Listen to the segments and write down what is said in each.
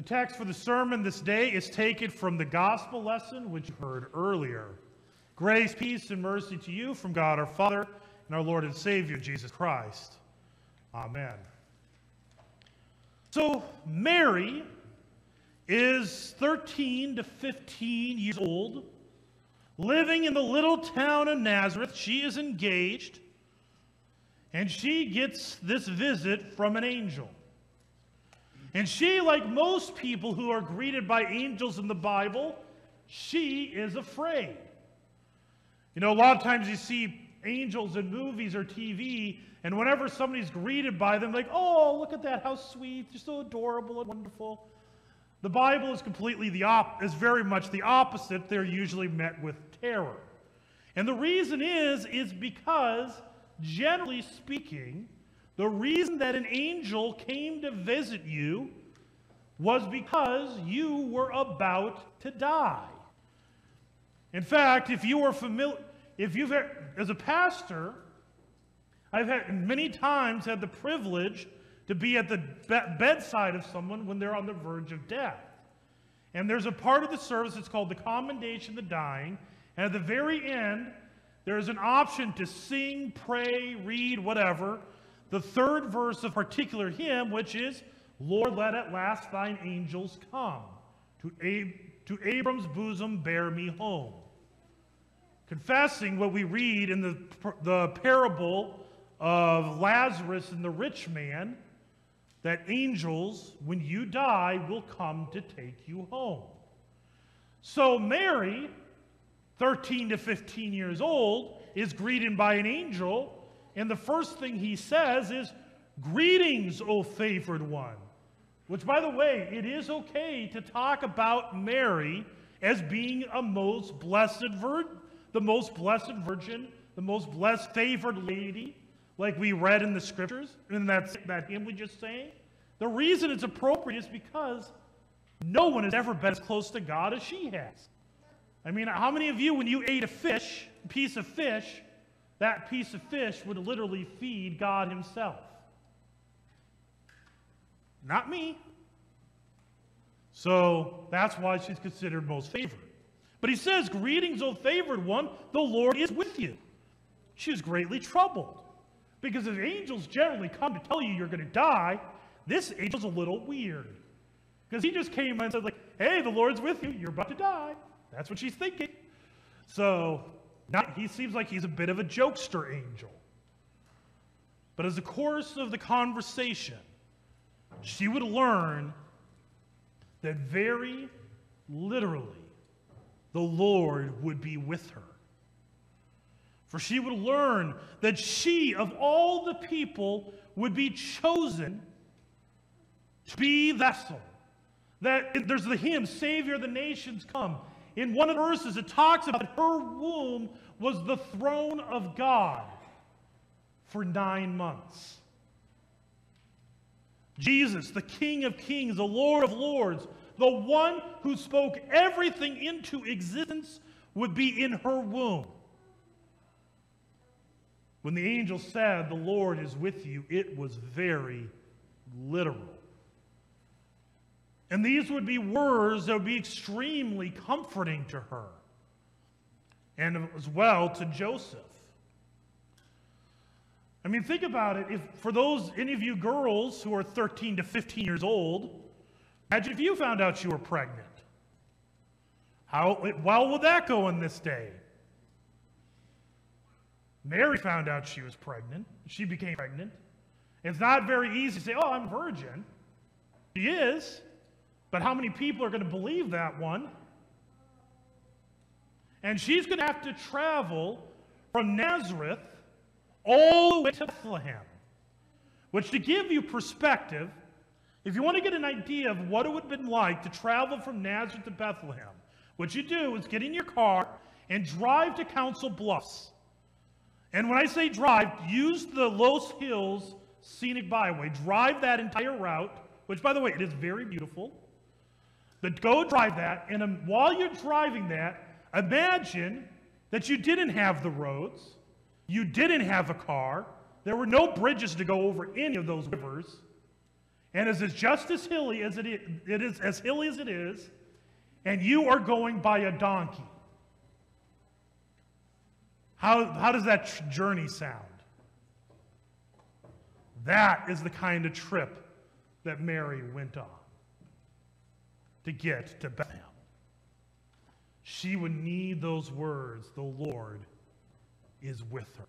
The text for the sermon this day is taken from the gospel lesson which you heard earlier. Grace, peace, and mercy to you from God our Father and our Lord and Savior, Jesus Christ. Amen. So, Mary is 13 to 15 years old, living in the little town of Nazareth. She is engaged, and she gets this visit from an angel. And she, like most people who are greeted by angels in the Bible, she is afraid. You know, a lot of times you see angels in movies or TV, and whenever somebody's greeted by them, like, oh, look at that, how sweet, you're so adorable and wonderful. The Bible is completely the op- is very much the opposite. They're usually met with terror. And the reason is, is because, generally speaking, the reason that an angel came to visit you was because you were about to die. In fact, if you were familiar, if you've, had, as a pastor, I've had many times had the privilege to be at the be- bedside of someone when they're on the verge of death. And there's a part of the service that's called the commendation of the dying. And at the very end, there's an option to sing, pray, read, whatever the third verse of particular hymn, which is, Lord, let at last thine angels come to, Ab- to Abram's bosom bear me home. Confessing what we read in the, the parable of Lazarus and the rich man, that angels, when you die, will come to take you home. So Mary, 13 to 15 years old, is greeted by an angel and the first thing he says is, Greetings, O favored one. Which, by the way, it is okay to talk about Mary as being a most blessed virgin, the most blessed virgin, the most blessed favored lady, like we read in the scriptures, in that, that hymn we just sang. The reason it's appropriate is because no one has ever been as close to God as she has. I mean, how many of you, when you ate a fish, a piece of fish, that piece of fish would literally feed God Himself. Not me. So that's why she's considered most favored. But he says, Greetings, O favored one, the Lord is with you. She was greatly troubled. Because if angels generally come to tell you you're going to die, this angel's a little weird. Because he just came and said, like, hey, the Lord's with you, you're about to die. That's what she's thinking. So not, he seems like he's a bit of a jokester angel. But as the course of the conversation, she would learn that very literally the Lord would be with her. For she would learn that she, of all the people, would be chosen to be vessel. That there's the hymn, Savior the nations come. In one of the verses, it talks about her womb was the throne of God for nine months. Jesus, the King of kings, the Lord of lords, the one who spoke everything into existence, would be in her womb. When the angel said, The Lord is with you, it was very literal. And these would be words that would be extremely comforting to her and as well to Joseph. I mean, think about it. If for those any of you girls who are 13 to 15 years old, imagine if you found out you were pregnant. How well would that go in this day? Mary found out she was pregnant. She became pregnant. It's not very easy to say, "Oh, I'm virgin." She is. But how many people are going to believe that one? And she's going to have to travel from Nazareth all the way to Bethlehem. Which, to give you perspective, if you want to get an idea of what it would have been like to travel from Nazareth to Bethlehem, what you do is get in your car and drive to Council Bluffs. And when I say drive, use the Loess Hills Scenic Byway. Drive that entire route, which, by the way, it is very beautiful. But go drive that, and um, while you're driving that, imagine that you didn't have the roads, you didn't have a car, there were no bridges to go over any of those rivers, And it is just as hilly as it is, it is as hilly as it is, and you are going by a donkey. How, how does that journey sound? That is the kind of trip that Mary went on to get to Bethlehem. She would need those words, the Lord is with her.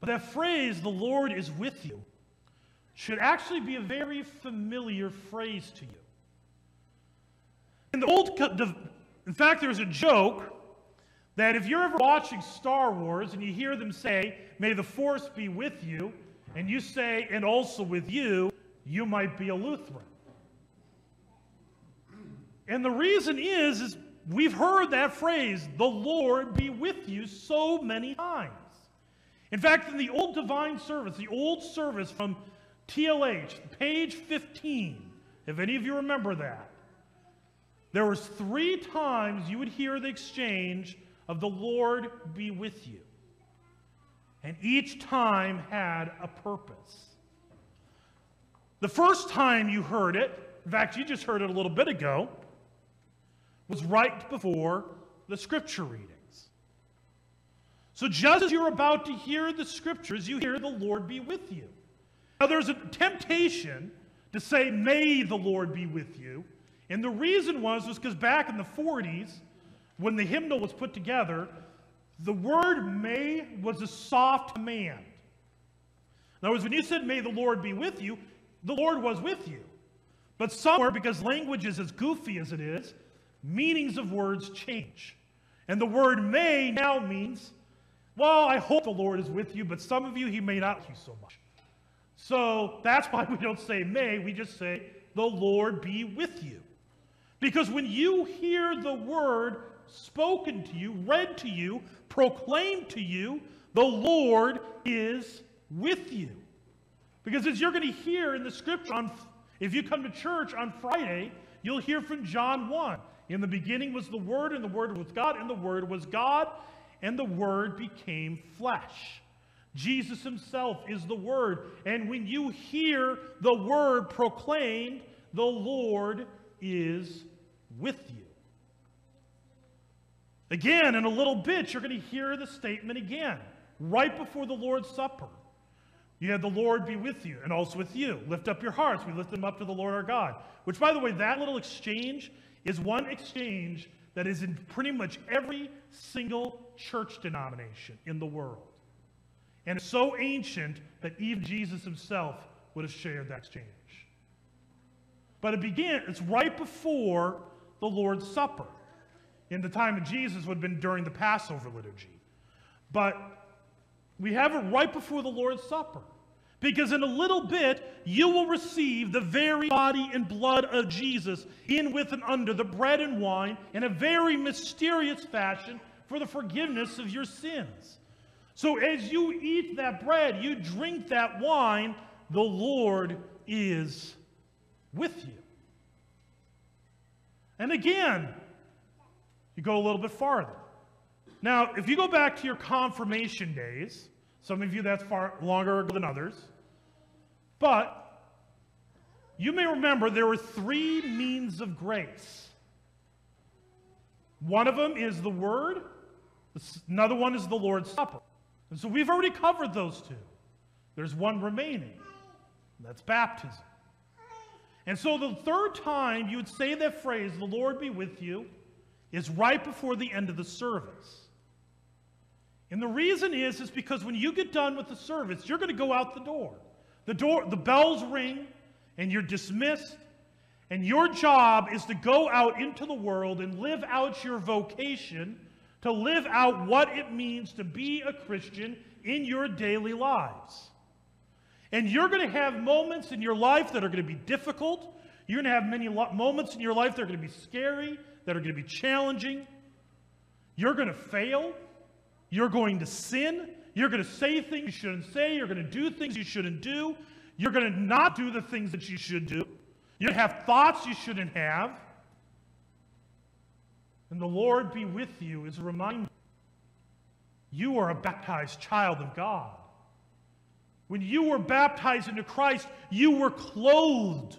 But that phrase, the Lord is with you, should actually be a very familiar phrase to you. In the old, in fact, there's a joke that if you're ever watching Star Wars and you hear them say, May the Force be with you, and you say, and also with you, you might be a Lutheran. And the reason is, is we've heard that phrase, the Lord be with you, so many times. In fact, in the old divine service, the old service from TLH, page 15, if any of you remember that, there was three times you would hear the exchange of the Lord be with you. And each time had a purpose. The first time you heard it, in fact, you just heard it a little bit ago, was right before the scripture readings. So just as you're about to hear the scriptures, you hear the Lord be with you. Now there's a temptation to say, may the Lord be with you. And the reason was, was because back in the 40s, when the hymnal was put together, the word may was a soft command. In other words, when you said, may the Lord be with you, the Lord was with you. But somewhere, because language is as goofy as it is, meanings of words change. And the word may now means, well, I hope the Lord is with you, but some of you, he may not like you so much. So that's why we don't say may, we just say, the Lord be with you. Because when you hear the word spoken to you, read to you, proclaimed to you, the Lord is with you. Because as you're going to hear in the scripture, on, if you come to church on Friday, you'll hear from John 1. In the beginning was the Word, and the Word was God, and the Word was God, and the Word became flesh. Jesus himself is the Word. And when you hear the Word proclaimed, the Lord is with you. Again, in a little bit, you're going to hear the statement again, right before the Lord's Supper. You have the Lord be with you and also with you. Lift up your hearts. We lift them up to the Lord our God. Which, by the way, that little exchange is one exchange that is in pretty much every single church denomination in the world. And it's so ancient that even Jesus himself would have shared that exchange. But it began, it's right before the Lord's Supper. In the time of Jesus would have been during the Passover liturgy. But we have it right before the Lord's Supper. Because in a little bit, you will receive the very body and blood of Jesus in, with, and under the bread and wine in a very mysterious fashion for the forgiveness of your sins. So as you eat that bread, you drink that wine, the Lord is with you. And again, you go a little bit farther. Now, if you go back to your confirmation days, some of you that's far longer than others, but you may remember there were three means of grace. One of them is the Word, another one is the Lord's Supper. And so we've already covered those two. There's one remaining. That's baptism. And so the third time you would say that phrase, the Lord be with you, is right before the end of the service. And the reason is, is because when you get done with the service, you're going to go out the door. The door, the bells ring, and you're dismissed. And your job is to go out into the world and live out your vocation, to live out what it means to be a Christian in your daily lives. And you're going to have moments in your life that are going to be difficult. You're going to have many moments in your life that are going to be scary, that are going to be challenging. You're going to fail. You're going to sin. You're going to say things you shouldn't say. You're going to do things you shouldn't do. You're going to not do the things that you should do. You're going to have thoughts you shouldn't have. And the Lord be with you is a reminder. You are a baptized child of God. When you were baptized into Christ, you were clothed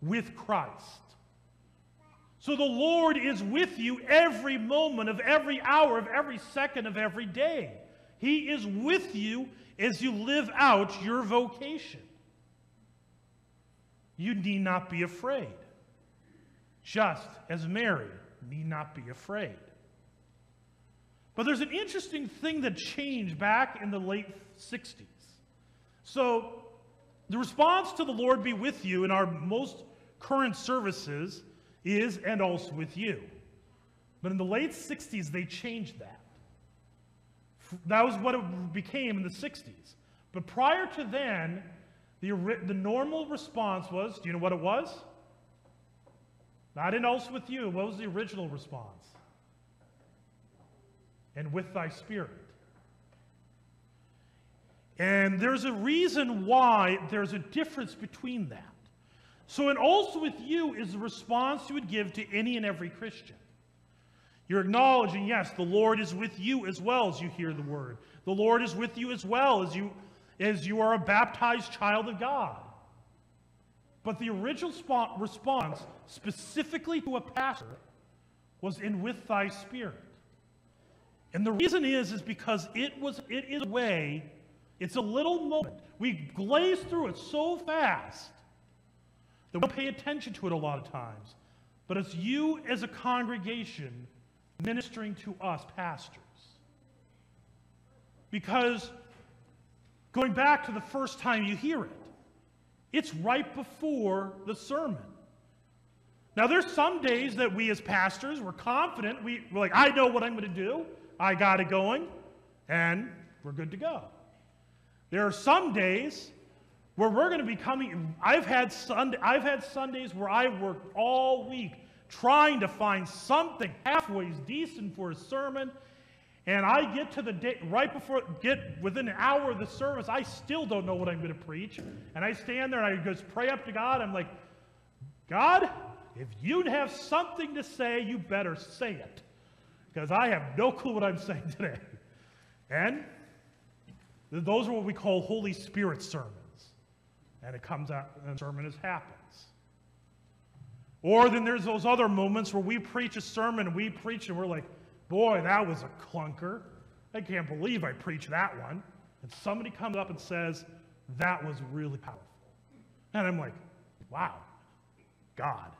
with Christ. So the Lord is with you every moment of every hour of every second of every day. He is with you as you live out your vocation. You need not be afraid, just as Mary need not be afraid. But there's an interesting thing that changed back in the late 60s. So, the response to the Lord be with you in our most current services is, and also with you. But in the late 60s, they changed that. That was what it became in the 60s. But prior to then, the, the normal response was do you know what it was? Not in also with you. What was the original response? And with thy spirit. And there's a reason why there's a difference between that. So, and also with you is the response you would give to any and every Christian. You're acknowledging, yes, the Lord is with you as well as you hear the word. The Lord is with you as well as you, as you are a baptized child of God. But the original response, specifically to a pastor, was in with thy spirit. And the reason is, is because it was, it is a way, it's a little moment. We glaze through it so fast that we don't pay attention to it a lot of times. But it's you as a congregation ministering to us pastors. Because going back to the first time you hear it, it's right before the sermon. Now, there's some days that we as pastors, we're confident. We, we're like, I know what I'm going to do. I got it going, and we're good to go. There are some days where we're going to be coming. I've had, Sunday, I've had Sundays where I worked all week trying to find something halfway decent for a sermon. And I get to the day, right before, get within an hour of the service, I still don't know what I'm going to preach. And I stand there and I just pray up to God. I'm like, God, if you'd have something to say, you better say it. Because I have no clue what I'm saying today. And those are what we call Holy Spirit sermons. And it comes out, and the sermon is happens. Or then there's those other moments where we preach a sermon and we preach and we're like, boy, that was a clunker. I can't believe I preached that one. And somebody comes up and says, that was really powerful. And I'm like, wow, God.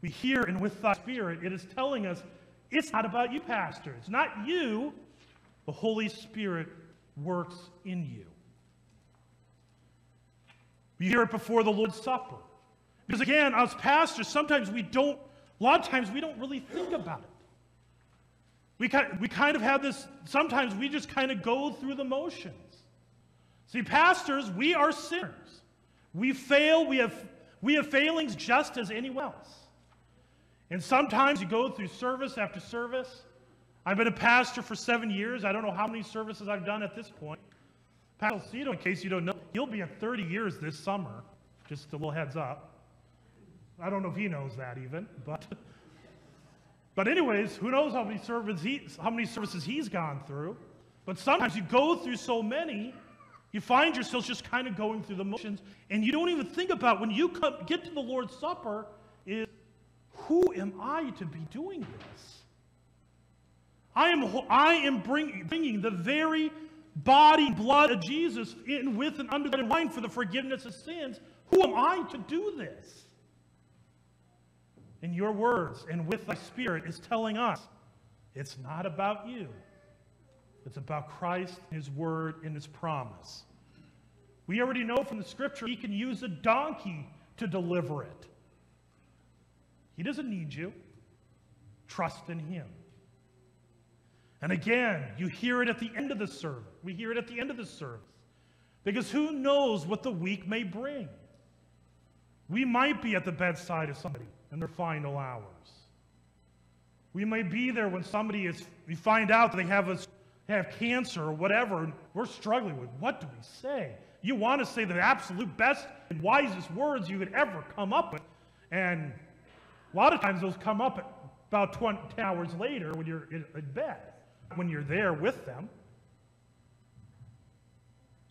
We hear and with thy spirit, it is telling us it's not about you, Pastor. It's not you. The Holy Spirit works in you. We hear it before the Lord's Supper. Because again, as pastors, sometimes we don't, a lot of times we don't really think about it. We kind, we kind of have this, sometimes we just kind of go through the motions. See, pastors, we are sinners. We fail, we have, we have failings just as anyone else. And sometimes you go through service after service. I've been a pastor for seven years. I don't know how many services I've done at this point. Pastor Cito, in case you don't know, he'll be at 30 years this summer. Just a little heads up. I don't know if he knows that even, but but anyways, who knows how many services he, how many services he's gone through? But sometimes you go through so many, you find yourself just kind of going through the motions, and you don't even think about when you come, get to the Lord's Supper is who am I to be doing this? I am, I am bring, bringing the very body, blood of Jesus in with and under the wine for the forgiveness of sins. Who am I to do this? In your words and with thy spirit is telling us it's not about you. It's about Christ, his word, and his promise. We already know from the scripture he can use a donkey to deliver it. He doesn't need you. Trust in him. And again, you hear it at the end of the service. We hear it at the end of the service. Because who knows what the week may bring? We might be at the bedside of somebody in their final hours. We may be there when somebody is, we find out that they have, a, have cancer or whatever, and we're struggling with what do we say? You want to say the absolute best and wisest words you could ever come up with. And a lot of times those come up about 20 hours later when you're in, in bed, when you're there with them.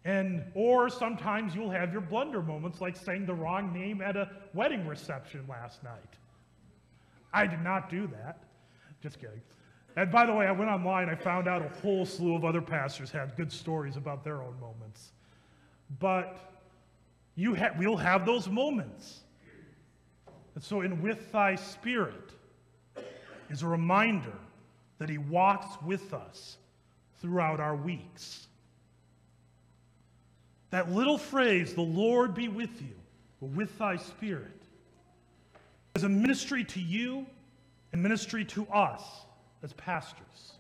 And or sometimes you'll have your blunder moments like saying the wrong name at a wedding reception last night. I did not do that. Just kidding. And by the way, I went online, I found out a whole slew of other pastors had good stories about their own moments. But you ha- we'll have those moments. And so, in With Thy Spirit is a reminder that He walks with us throughout our weeks. That little phrase, the Lord be with you, with thy spirit, is a ministry to you and ministry to us as pastors.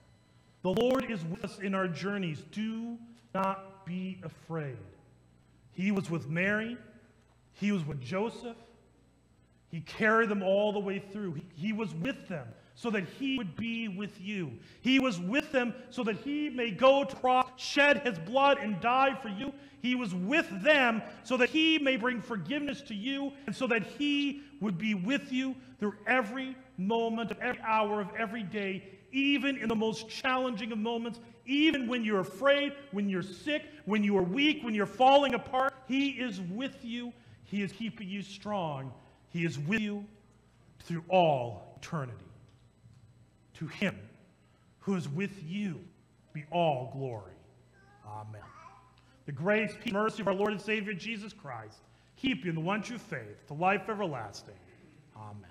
The Lord is with us in our journeys. Do not be afraid. He was with Mary, He was with Joseph, He carried them all the way through. He, he was with them so that he would be with you. He was with them so that he may go to cross, shed his blood, and die for you. He was with them so that he may bring forgiveness to you and so that he would be with you through every moment of every hour of every day, even in the most challenging of moments, even when you're afraid, when you're sick, when you are weak, when you're falling apart. He is with you. He is keeping you strong. He is with you through all eternity to him who is with you be all glory. Amen. The grace, peace, mercy of our Lord and Savior Jesus Christ keep you in the one true faith to life everlasting. Amen.